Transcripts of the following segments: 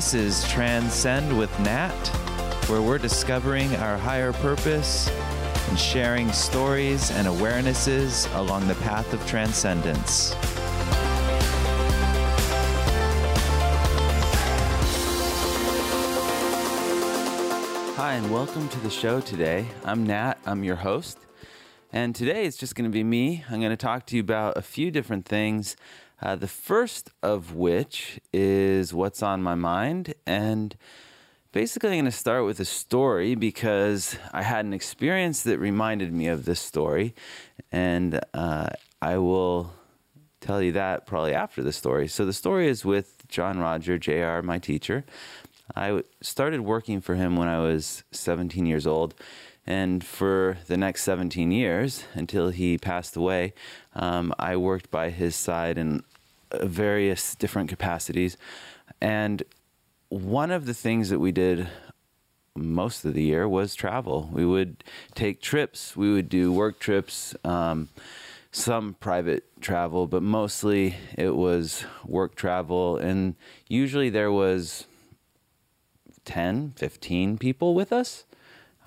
This is Transcend with Nat, where we're discovering our higher purpose and sharing stories and awarenesses along the path of transcendence. Hi, and welcome to the show today. I'm Nat, I'm your host. And today it's just going to be me. I'm going to talk to you about a few different things. Uh, the first of which is what's on my mind. And basically, I'm going to start with a story because I had an experience that reminded me of this story. And uh, I will tell you that probably after the story. So the story is with John Roger, JR, my teacher. I started working for him when I was 17 years old. And for the next 17 years, until he passed away, um, I worked by his side uh, various different capacities. And one of the things that we did most of the year was travel. We would take trips, we would do work trips, um, some private travel, but mostly it was work travel. And usually there was 10, 15 people with us.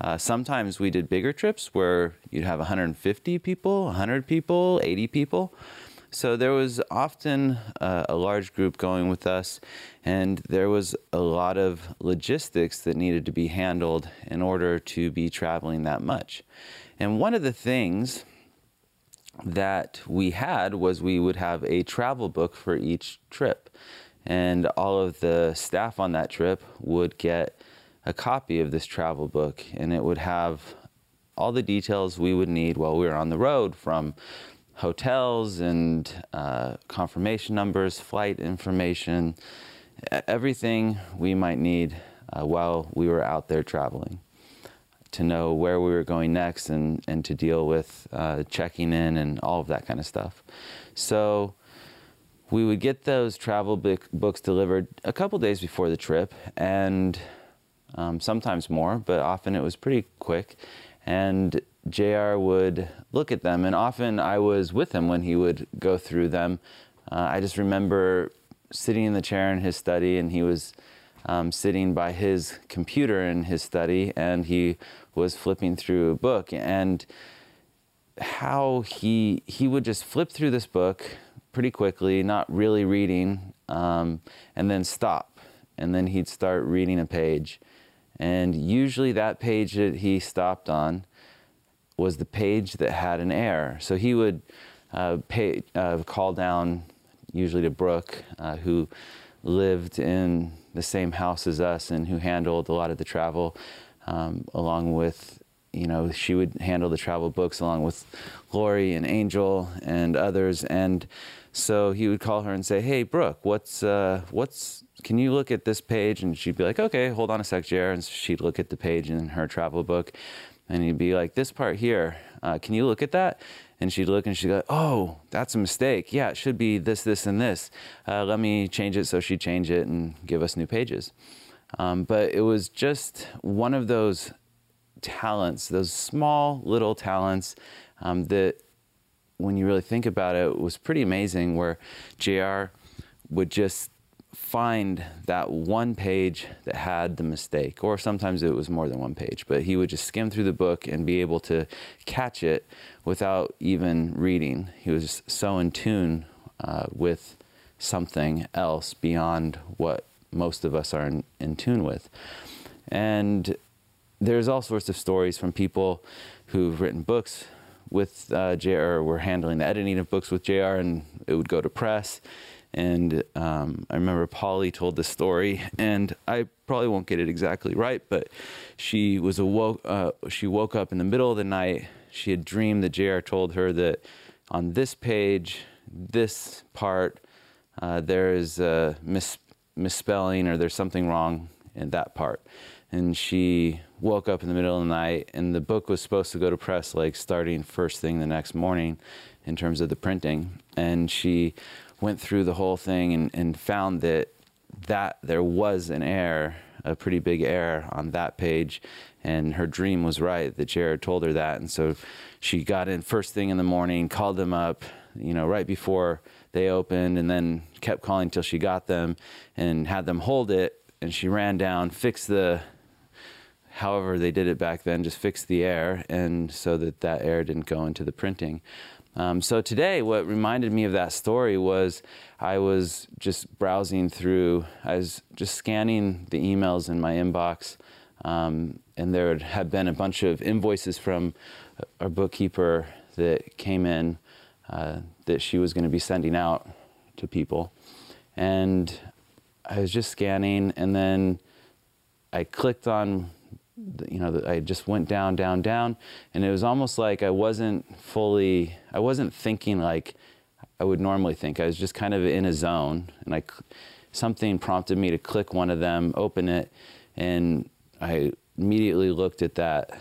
Uh, sometimes we did bigger trips where you'd have 150 people, 100 people, 80 people. So there was often uh, a large group going with us, and there was a lot of logistics that needed to be handled in order to be traveling that much. And one of the things that we had was we would have a travel book for each trip, and all of the staff on that trip would get a copy of this travel book, and it would have all the details we would need while we were on the road from hotels and uh, confirmation numbers, flight information, everything we might need uh, while we were out there traveling to know where we were going next and, and to deal with uh, checking in and all of that kind of stuff. So we would get those travel books delivered a couple days before the trip and um, sometimes more, but often it was pretty quick. And JR would look at them, and often I was with him when he would go through them. Uh, I just remember sitting in the chair in his study, and he was um, sitting by his computer in his study, and he was flipping through a book. And how he he would just flip through this book pretty quickly, not really reading, um, and then stop, and then he'd start reading a page and usually that page that he stopped on was the page that had an error. So he would uh, pay, uh, call down, usually to Brooke, uh, who lived in the same house as us and who handled a lot of the travel, um, along with, you know, she would handle the travel books along with Lori and Angel and others. And so he would call her and say, "Hey, Brooke, what's uh, what's can you look at this page?" And she'd be like, "Okay, hold on a sec, Jer." And she'd look at the page in her travel book, and he'd be like, "This part here, uh, can you look at that?" And she'd look and she'd go, "Oh, that's a mistake. Yeah, it should be this, this, and this. Uh, let me change it." So she'd change it and give us new pages. Um, but it was just one of those talents, those small little talents um, that when you really think about it, it was pretty amazing where JR would just find that one page that had the mistake, or sometimes it was more than one page, but he would just skim through the book and be able to catch it without even reading. He was so in tune uh, with something else beyond what most of us are in, in tune with. And there's all sorts of stories from people who've written books with uh, JR. We're handling the editing of books with JR, and it would go to press. And um, I remember Polly told the story, and I probably won't get it exactly right, but she was awoke. Uh, she woke up in the middle of the night. She had dreamed that JR told her that on this page, this part, uh, there is a mis- misspelling or there's something wrong in that part and she woke up in the middle of the night and the book was supposed to go to press like starting first thing the next morning in terms of the printing and she went through the whole thing and, and found that that there was an error a pretty big error on that page. And her dream was right. That JR told her that. And so she got in first thing in the morning called them up you know right before they opened and then kept calling until she got them and had them hold it. And she ran down, fixed the, however they did it back then, just fixed the air, and so that that air didn't go into the printing. Um, so today, what reminded me of that story was I was just browsing through, I was just scanning the emails in my inbox, um, and there had been a bunch of invoices from our bookkeeper that came in uh, that she was going to be sending out to people. And I was just scanning, and then I clicked on you know, I just went down, down, down, and it was almost like I wasn't fully, I wasn't thinking like I would normally think. I was just kind of in a zone, and I, something prompted me to click one of them, open it, and I immediately looked at that,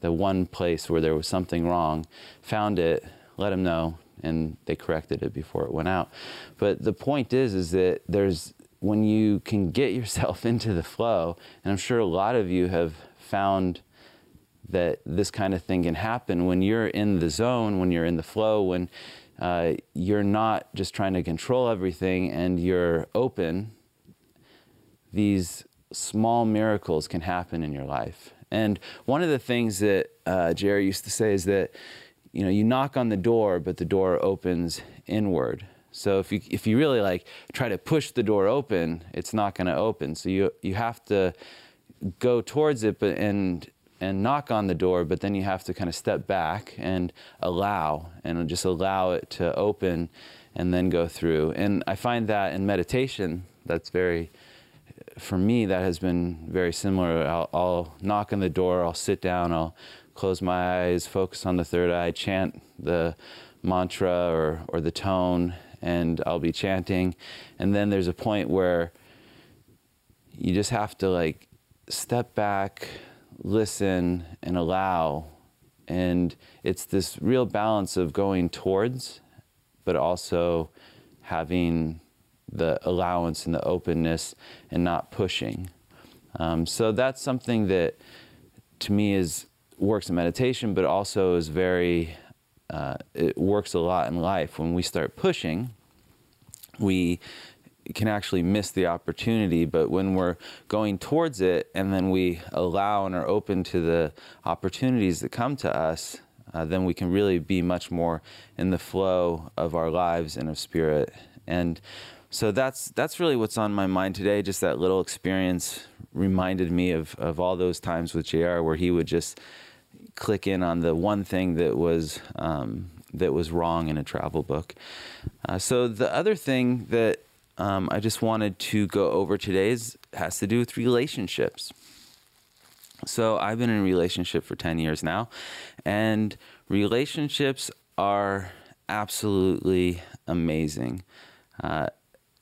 the one place where there was something wrong, found it, let them know, and they corrected it before it went out. But the point is, is that there's when you can get yourself into the flow, and I'm sure a lot of you have found that this kind of thing can happen when you're in the zone, when you're in the flow, when uh, you're not just trying to control everything and you're open, these small miracles can happen in your life. And one of the things that uh, Jerry used to say is that, you know, you knock on the door, but the door opens inward. So if you if you really like try to push the door open, it's not going to open. So you you have to go towards it, but and and knock on the door, but then you have to kind of step back and allow and just allow it to open and then go through. And I find that in meditation, that's very for me that has been very similar. I'll, I'll knock on the door, I'll sit down, I'll close my eyes, focus on the third eye, chant the mantra or or the tone and I'll be chanting. And then there's a point where you just have to like step back, listen, and allow. And it's this real balance of going towards, but also having the allowance and the openness and not pushing. Um, so that's something that to me is works in meditation, but also is very uh, it works a lot in life. When we start pushing, we can actually miss the opportunity. But when we're going towards it and then we allow and are open to the opportunities that come to us, uh, then we can really be much more in the flow of our lives and of spirit. And so that's that's really what's on my mind today. Just that little experience reminded me of of all those times with Jr. where he would just click in on the one thing that was um, that was wrong in a travel book. Uh, so the other thing that um, I just wanted to go over today's has to do with relationships. So I've been in a relationship for 10 years now, and relationships are absolutely amazing uh,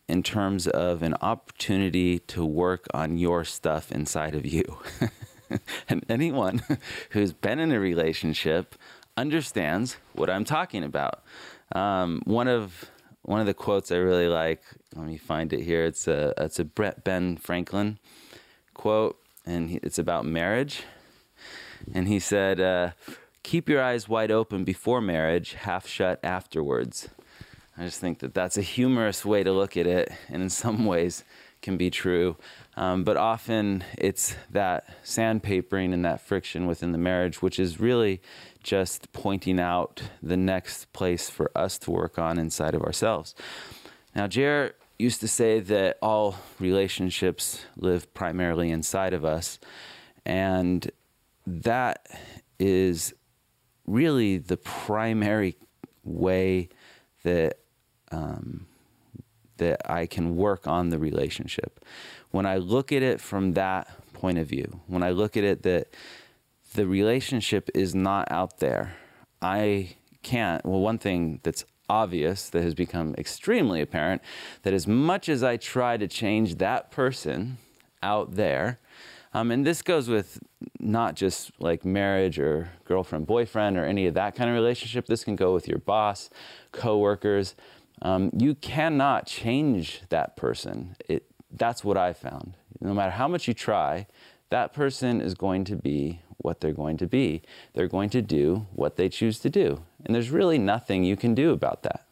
in terms of an opportunity to work on your stuff inside of you. and anyone who's been in a relationship understands what I'm talking about. Um, one of one of the quotes I really like. Let me find it here. It's a it's a Brett Ben Franklin quote, and it's about marriage. And he said, uh, "Keep your eyes wide open before marriage, half shut afterwards." I just think that that's a humorous way to look at it, and in some ways can be true. Um, but often it's that sandpapering and that friction within the marriage, which is really just pointing out the next place for us to work on inside of ourselves. Now, Jer used to say that all relationships live primarily inside of us, and that is really the primary way that um, that I can work on the relationship. When I look at it from that point of view, when I look at it that the relationship is not out there, I can't. Well, one thing that's obvious that has become extremely apparent that as much as I try to change that person out there, um, and this goes with not just like marriage or girlfriend, boyfriend, or any of that kind of relationship. This can go with your boss, coworkers. Um, you cannot change that person. It, that's what I found. No matter how much you try, that person is going to be what they're going to be. They're going to do what they choose to do. And there's really nothing you can do about that.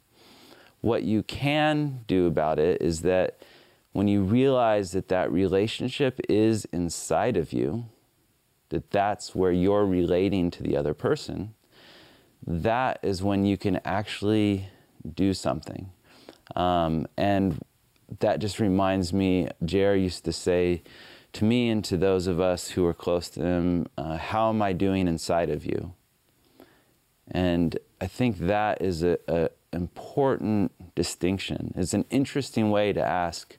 What you can do about it is that when you realize that that relationship is inside of you, that that's where you're relating to the other person, that is when you can actually do something. Um, and that just reminds me, JR used to say to me and to those of us who are close to him, uh, How am I doing inside of you? And I think that is an important distinction. It's an interesting way to ask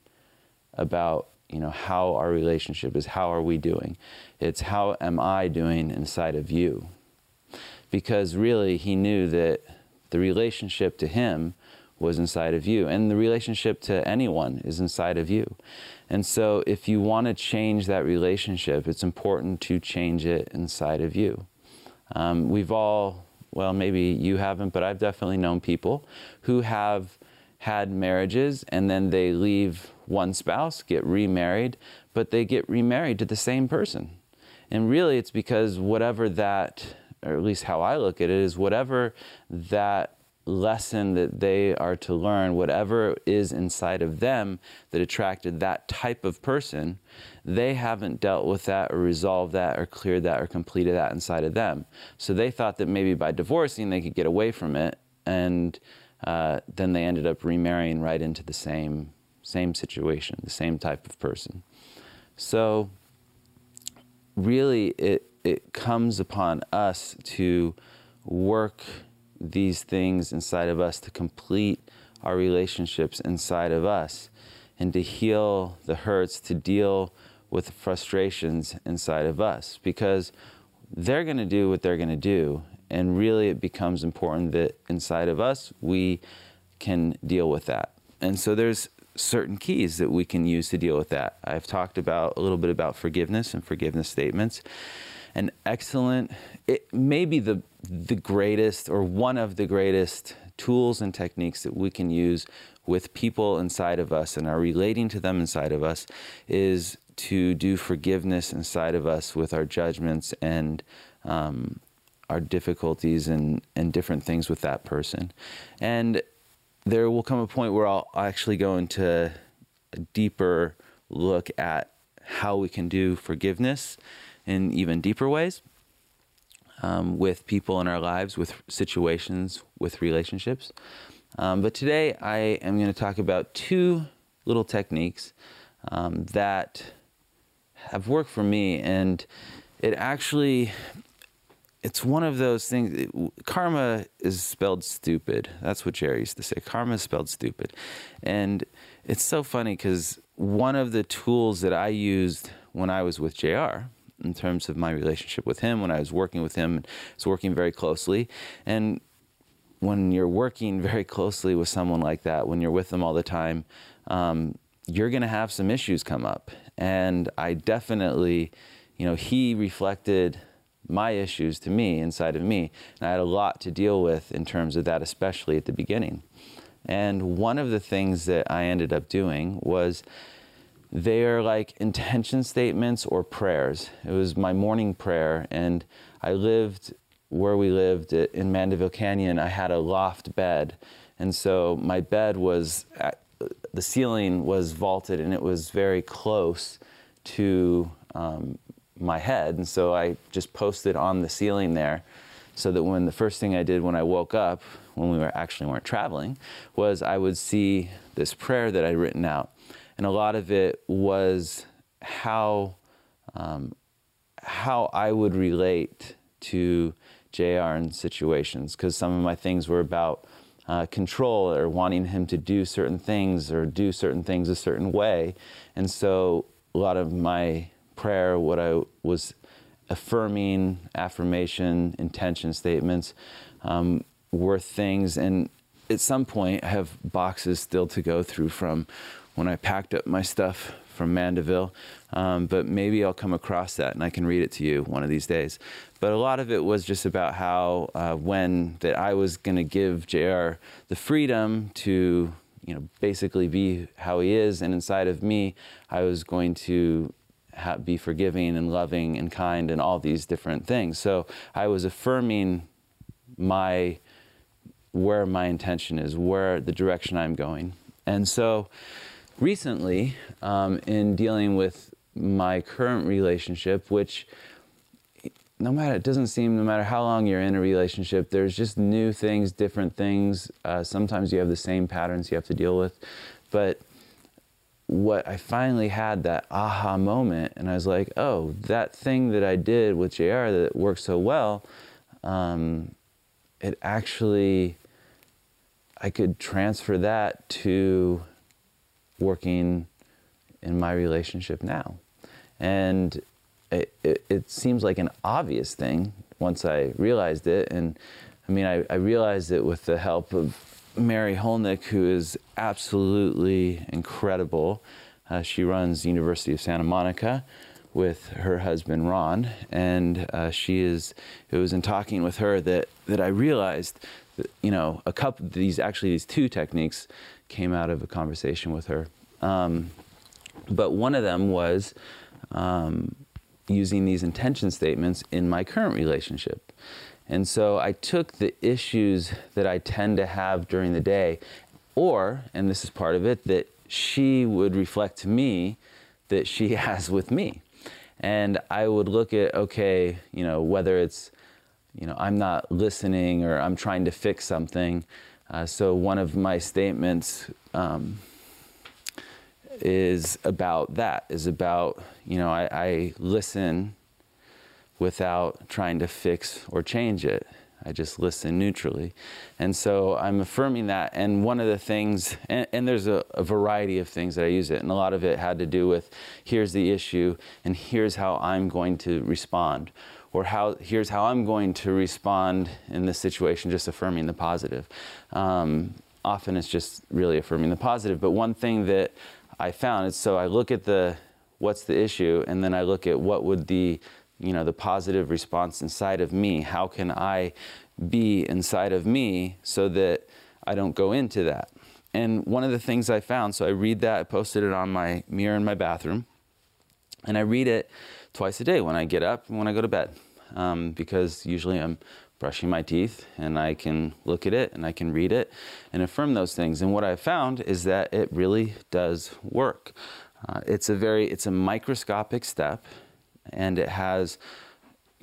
about you know how our relationship is how are we doing it's how am i doing inside of you because really he knew that the relationship to him was inside of you. And the relationship to anyone is inside of you. And so if you want to change that relationship it's important to change it inside of you. Um, we've all well maybe you haven't but i've definitely known people who have had marriages and then they leave one spouse, get remarried, but they get remarried to the same person. And really, it's because whatever that, or at least how I look at it, is whatever that lesson that they are to learn, whatever is inside of them that attracted that type of person, they haven't dealt with that or resolved that or cleared that or completed that inside of them. So they thought that maybe by divorcing they could get away from it and uh, then they ended up remarrying right into the same same situation, the same type of person. So really, it it comes upon us to work these things inside of us to complete our relationships inside of us and to heal the hurts, to deal with the frustrations inside of us because they're going to do what they're going to do and really, it becomes important that inside of us, we can deal with that. And so there's certain keys that we can use to deal with that. I've talked about a little bit about forgiveness and forgiveness statements. An excellent, it may be the, the greatest or one of the greatest tools and techniques that we can use with people inside of us and are relating to them inside of us is to do forgiveness inside of us with our judgments and um, our difficulties and, and different things with that person. And there will come a point where I'll actually go into a deeper look at how we can do forgiveness in even deeper ways um, with people in our lives, with situations, with relationships. Um, but today I am going to talk about two little techniques um, that have worked for me, and it actually it's one of those things. Karma is spelled stupid. That's what Jerry used to say. Karma is spelled stupid. And it's so funny because one of the tools that I used when I was with JR, in terms of my relationship with him, when I was working with him, I was working very closely. And when you're working very closely with someone like that, when you're with them all the time, um, you're going to have some issues come up. And I definitely, you know, he reflected my issues to me inside of me. And I had a lot to deal with in terms of that, especially at the beginning. And one of the things that I ended up doing was they're like intention statements or prayers. It was my morning prayer, and I lived where we lived in Mandeville Canyon. I had a loft bed, and so my bed was at, the ceiling was vaulted, and it was very close to um, my head. And so I just posted on the ceiling there so that when the first thing I did when I woke up, when we were actually weren't traveling, was I would see this prayer that I'd written out. And a lot of it was how, um, how I would relate to JR in situations, because some of my things were about uh, control or wanting him to do certain things or do certain things a certain way. And so a lot of my prayer, what I was affirming, affirmation, intention statements um, were things. And at some point, I have boxes still to go through from when I packed up my stuff from Mandeville. Um, but maybe I'll come across that and I can read it to you one of these days. But a lot of it was just about how uh, when that I was going to give JR the freedom to you know basically be how he is and inside of me I was going to be forgiving and loving and kind and all these different things. So I was affirming my where my intention is, where the direction I'm going. And so recently, um, in dealing with my current relationship, which no matter it doesn't seem no matter how long you're in a relationship there's just new things different things. Uh, sometimes you have the same patterns you have to deal with. But what i finally had that aha moment and i was like oh that thing that i did with jr that worked so well um, it actually i could transfer that to working in my relationship now and it, it, it, seems like an obvious thing once I realized it. And I mean, I, I realized it with the help of Mary Hulnick, who is absolutely incredible. Uh, she runs University of Santa Monica with her husband Ron, and uh, she is. It was in talking with her that that I realized, you know, a couple these actually these two techniques came out of a conversation with her. Um, but one of them was um, using these intention statements in my current relationship. And so I took the issues that I tend to have during the day, or, and this is part of it, that she would reflect to me that she has with me. And I would look at, okay, you know, whether it's, you know, I'm not listening or I'm trying to fix something. Uh, so one of my statements um, is about that, is about, you know, I, I listen without trying to fix or change it. I just listen neutrally. And so I'm affirming that. And one of the things, and, and there's a, a, variety of things that I use it, and a lot of it had to do with here's the issue, and here's how I'm going to respond. Or how, here's how I'm going to respond in this situation, just affirming the positive. Um, often it's just really affirming the positive. But one thing that I found is so I look at the what's the issue, and then I look at what would the you know the positive response inside of me. How can I be inside of me so that I don't go into that? And one of the things I found, so I read that, I posted it on my mirror in my bathroom, and I read it twice a day when I get up and when I go to bed, um, because usually I'm brushing my teeth and I can look at it and I can read it and affirm those things. And what I've found is that it really does work. Uh, it's a very, it's a microscopic step and it has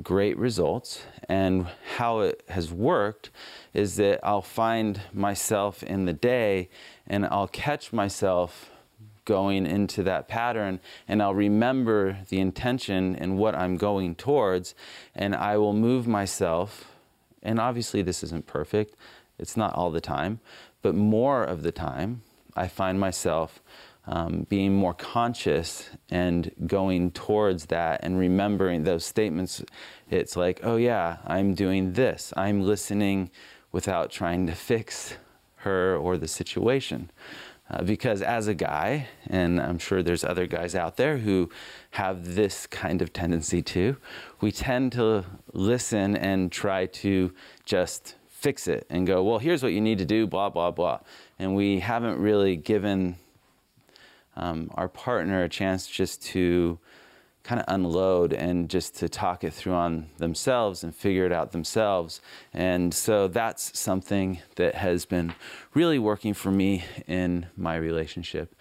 great results. And how it has worked is that I'll find myself in the day and I'll catch myself going into that pattern and I'll remember the intention and what I'm going towards and I will move myself and obviously, this isn't perfect, it's not all the time, but more of the time, I find myself um, being more conscious and going towards that and remembering those statements. It's like, oh, yeah, I'm doing this. I'm listening without trying to fix her or the situation. Uh, because as a guy, and I'm sure there's other guys out there who have this kind of tendency too, we tend to listen and try to just fix it and go, well, here's what you need to do, blah, blah, blah. And we haven't really given um, our partner a chance just to kind of unload and just to talk it through on themselves and figure it out themselves. And so that's something that has been really working for me in my relationship.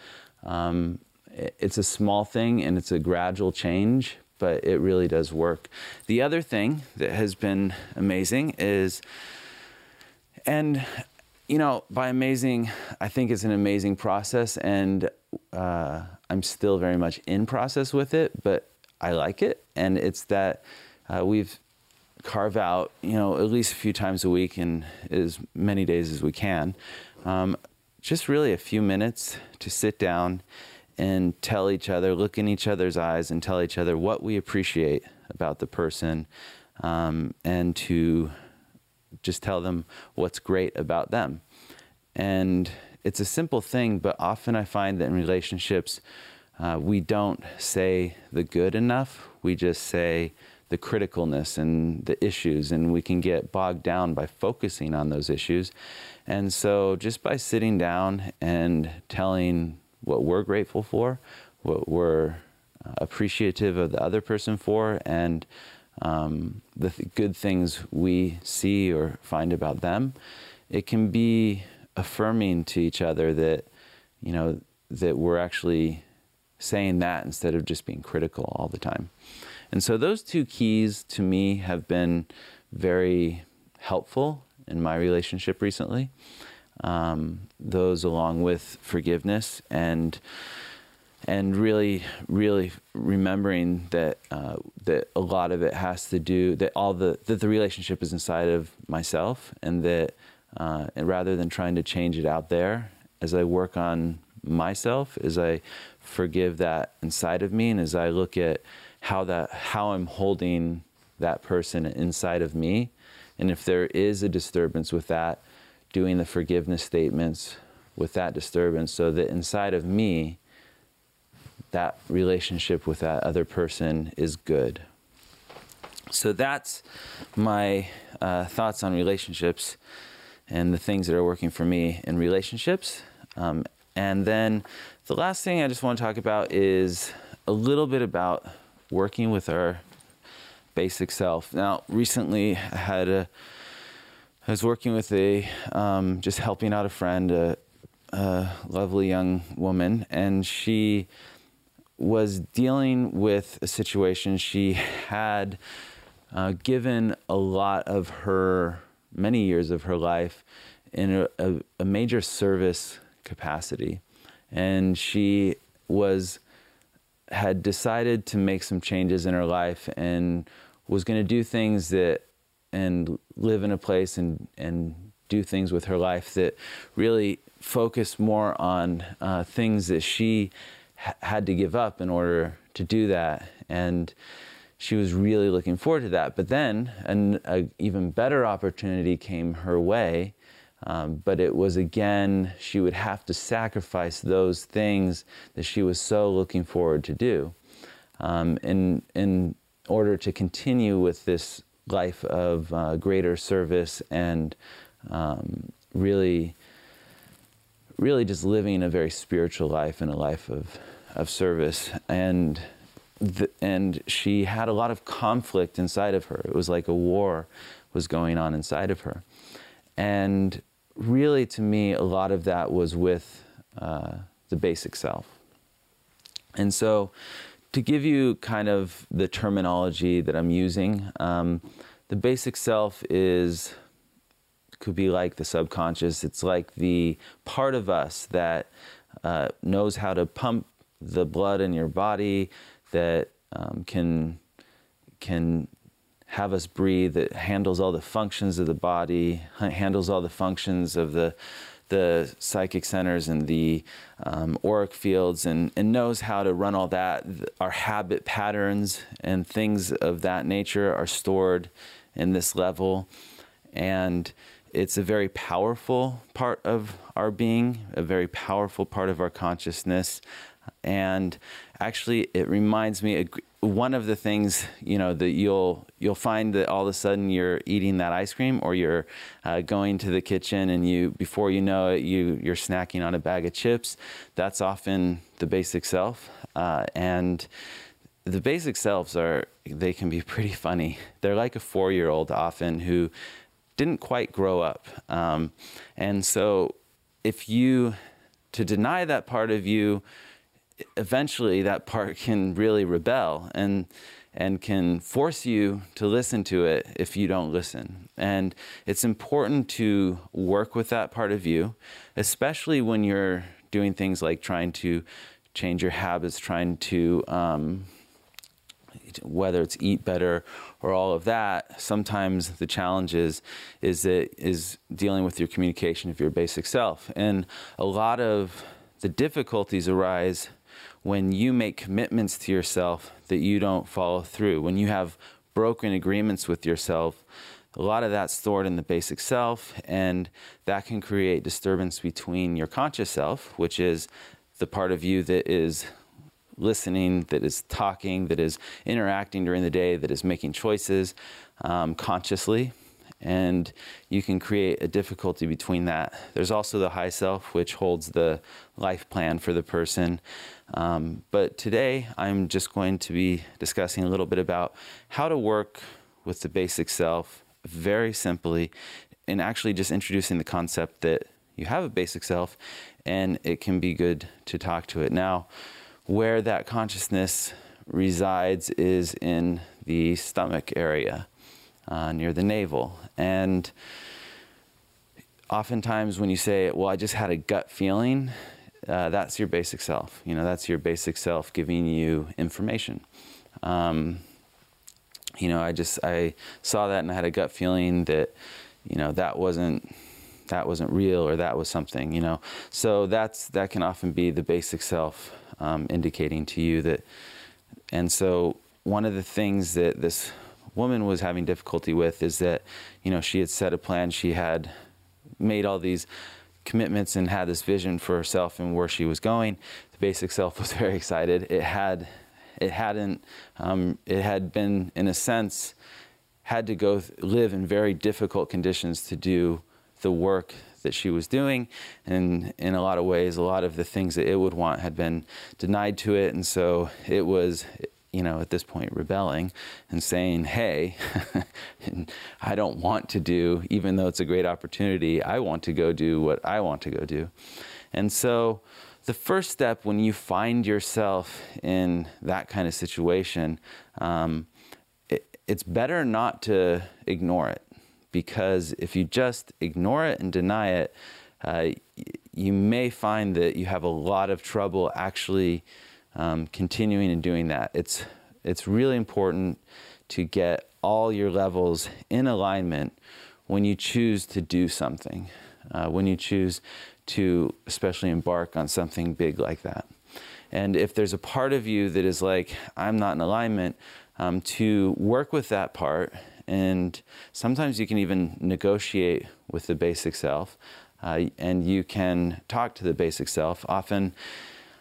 Um, it's a small thing and it's a gradual change, but it really does work. The other thing that has been amazing is, and you know, by amazing, I think it's an amazing process, and uh, I'm still very much in process with it, but I like it, and it's that uh, we've carve out, you know, at least a few times a week and as many days as we can, um, just really a few minutes to sit down and tell each other, look in each other's eyes, and tell each other what we appreciate about the person, um, and to just tell them what's great about them. And it's a simple thing, but often I find that in relationships, uh, we don't say the good enough. We just say the criticalness and the issues, and we can get bogged down by focusing on those issues. And so, just by sitting down and telling what we're grateful for, what we're uh, appreciative of the other person for, and um, the th- good things we see or find about them, it can be affirming to each other that, you know, that we're actually saying that instead of just being critical all the time. And so those two keys to me have been very helpful in my relationship recently. Um, those along with forgiveness and and really, really remembering that uh, that a lot of it has to do that all the that the relationship is inside of myself, and that uh, and rather than trying to change it out there, as I work on myself, as I forgive that inside of me, and as I look at how that how I'm holding that person inside of me, and if there is a disturbance with that, doing the forgiveness statements with that disturbance, so that inside of me that relationship with that other person is good. So that's my uh, thoughts on relationships and the things that are working for me in relationships. Um, and then the last thing I just want to talk about is a little bit about working with our basic self. Now, recently I had a, I was working with a, um, just helping out a friend, a, a lovely young woman, and she was dealing with a situation she had uh, given a lot of her many years of her life in a, a, a major service capacity and she was had decided to make some changes in her life and was going to do things that and live in a place and and do things with her life that really focused more on uh, things that she had to give up in order to do that. And she was really looking forward to that. But then an even better opportunity came her way. Um, but it was again, she would have to sacrifice those things that she was so looking forward to do um, in, in order to continue with this life of uh, greater service and um, really really just living a very spiritual life and a life of, of service. And, the, and she had a lot of conflict inside of her. It was like a war was going on inside of her. And really, to me, a lot of that was with uh, the basic self. And so, to give you kind of the terminology that I'm using, um, the basic self is could be like the subconscious. It's like the part of us that uh, knows how to pump the blood in your body, that um, can can have us breathe. That handles all the functions of the body, handles all the functions of the the psychic centers and the um, auric fields and, and knows how to run all that. Our habit patterns and things of that nature are stored in this level. And it's a very powerful part of our being, a very powerful part of our consciousness. And actually, it reminds me one of the things you know that you'll you'll find that all of a sudden you're eating that ice cream, or you're uh, going to the kitchen and you before you know it you you're snacking on a bag of chips. That's often the basic self, uh, and the basic selves are they can be pretty funny. They're like a four year old often who didn't quite grow up. Um, and so, if you, to deny that part of you, eventually that part can really rebel and and can force you to listen to it if you don't listen. And it's important to work with that part of you, especially when you're doing things like trying to change your habits, trying to um, whether it's eat better or all of that, sometimes the challenge is, is, dealing with your communication of your basic self. And a lot of the difficulties arise when you make commitments to yourself that you don't follow through. When you have broken agreements with yourself, a lot of that's stored in the basic self, and that can create disturbance between your conscious self, which is the part of you that is listening, that is talking, that is interacting during the day, that is making choices um, consciously. And you can create a difficulty between that. There's also the high self, which holds the life plan for the person. Um, but today, I'm just going to be discussing a little bit about how to work with the basic self very simply, and actually just introducing the concept that you have a basic self, and it can be good to talk to it. Now, where that consciousness resides is in the stomach area uh, near the navel. And oftentimes, when you say, Well, I just had a gut feeling, uh, that's your basic self. You know, that's your basic self giving you information. Um, you know, I just I saw that and I had a gut feeling that, you know, that wasn't that wasn't real or that was something. You know, so that's that can often be the basic self um, indicating to you that. And so one of the things that this woman was having difficulty with is that, you know, she had set a plan. She had made all these commitments and had this vision for herself and where she was going. The basic self was very excited. It had it hadn't, um, it had been, in a sense, had to go live in very difficult conditions to do the work that she was doing. And in a lot of ways, a lot of the things that it would want had been denied to it. And so it was, you know, at this point rebelling and saying, hey, I don't want to do, even though it's a great opportunity, I want to go do what I want to go do. And so the first step when you find yourself in that kind of situation, um, it, it's better not to ignore it because if you just ignore it and deny it, uh, you may find that you have a lot of trouble actually um, continuing and doing that. It's it's really important to get all your levels in alignment when you choose to do something. Uh, when you choose to especially embark on something big like that. And if there's a part of you that is like, I'm not in alignment, um, to work with that part. And sometimes you can even negotiate with the basic self, uh, and you can talk to the basic self. Often,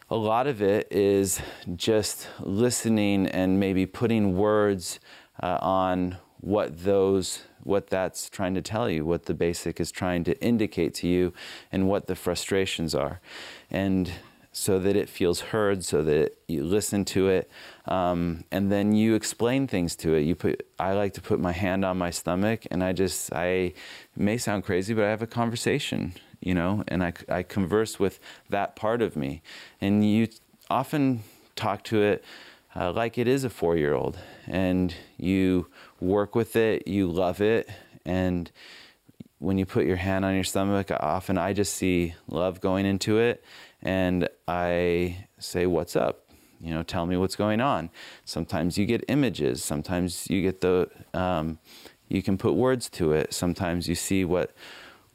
a lot of it is just listening and maybe putting words uh, on what those what that's trying to tell you, what the basic is trying to indicate to you, and what the frustrations are. And so that it feels heard, so that you listen to it, um, and then you explain things to it. You put. I like to put my hand on my stomach, and I just. I may sound crazy, but I have a conversation, you know, and I I converse with that part of me, and you often talk to it uh, like it is a four-year-old, and you work with it, you love it, and when you put your hand on your stomach, often I just see love going into it, and I say, "What's up?" You know, tell me what's going on. Sometimes you get images. Sometimes you get the, um, you can put words to it. Sometimes you see what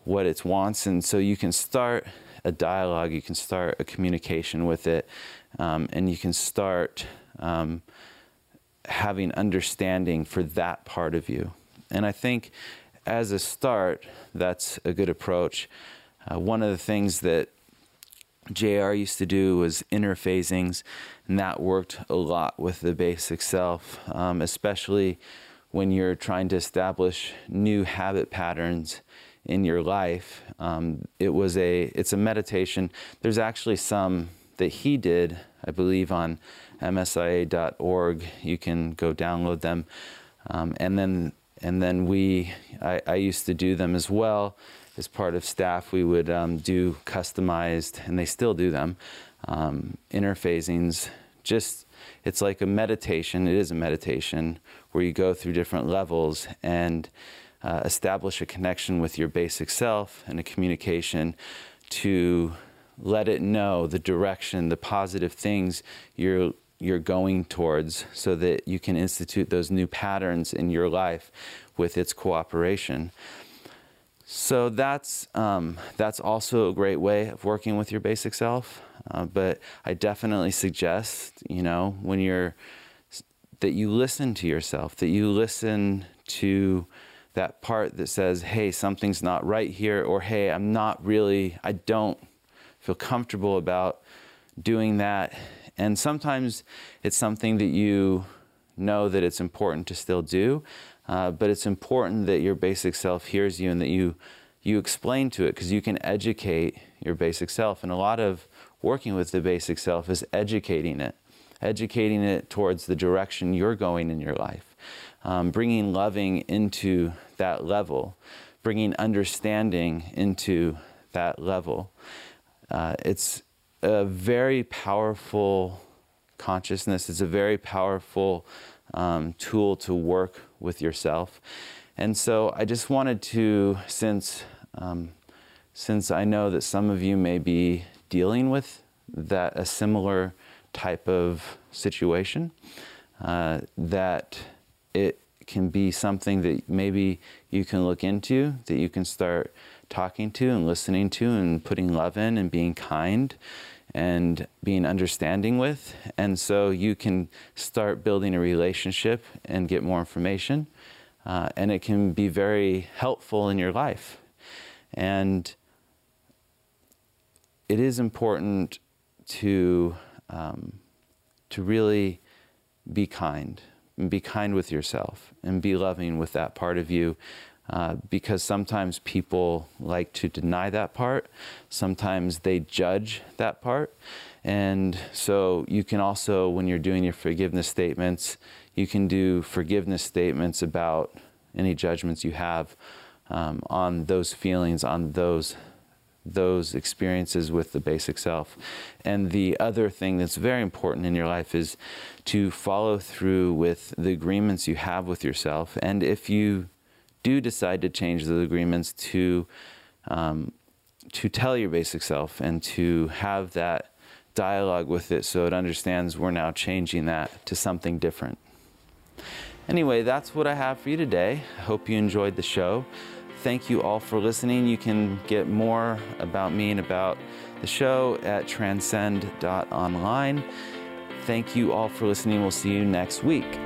what it wants, and so you can start a dialogue. You can start a communication with it, um, and you can start. Um, having understanding for that part of you. And I think as a start, that's a good approach. Uh, one of the things that JR used to do was innerphasings, and that worked a lot with the basic self, um, especially when you're trying to establish new habit patterns in your life. Um, it was a it's a meditation. There's actually some that he did, I believe, on msia.org. You can go download them, um, and then and then we I, I, used to do them as well as part of staff. We would um, do customized, and they still do them, um, innerphasings. Just it's like a meditation. It is a meditation where you go through different levels and uh, establish a connection with your basic self and a communication to let it know the direction, the positive things you're you're going towards so that you can institute those new patterns in your life with its cooperation. So that's um, that's also a great way of working with your basic self. Uh, but I definitely suggest, you know, when you're that you listen to yourself, that you listen to that part that says, "Hey, something's not right here," or "Hey, I'm not really, I don't feel comfortable about doing that and sometimes it's something that you know that it's important to still do, uh, but it's important that your basic self hears you and that you you explain to it because you can educate your basic self. And a lot of working with the basic self is educating it, educating it towards the direction you're going in your life, um, bringing loving into that level, bringing understanding into that level. Uh, it's a very powerful consciousness. It's a very powerful um, tool to work with yourself. And so I just wanted to, since um, since I know that some of you may be dealing with that a similar type of situation, uh, that it can be something that maybe you can look into, that you can start talking to and listening to and putting love in and being kind and being understanding with. And so you can start building a relationship and get more information. Uh, and it can be very helpful in your life. And it is important to, um, to really be kind and be kind with yourself and be loving with that part of you uh, because sometimes people like to deny that part. Sometimes they judge that part. And so you can also, when you're doing your forgiveness statements, you can do forgiveness statements about any judgments you have um, on those feelings, on those those experiences with the basic self. And the other thing that's very important in your life is to follow through with the agreements you have with yourself. And if you do decide to change those agreements to um, to tell your basic self and to have that dialogue with it so it understands we're now changing that to something different. Anyway, that's what I have for you today. I hope you enjoyed the show. Thank you all for listening. You can get more about me and about the show at transcend.online. Thank you all for listening. We'll see you next week.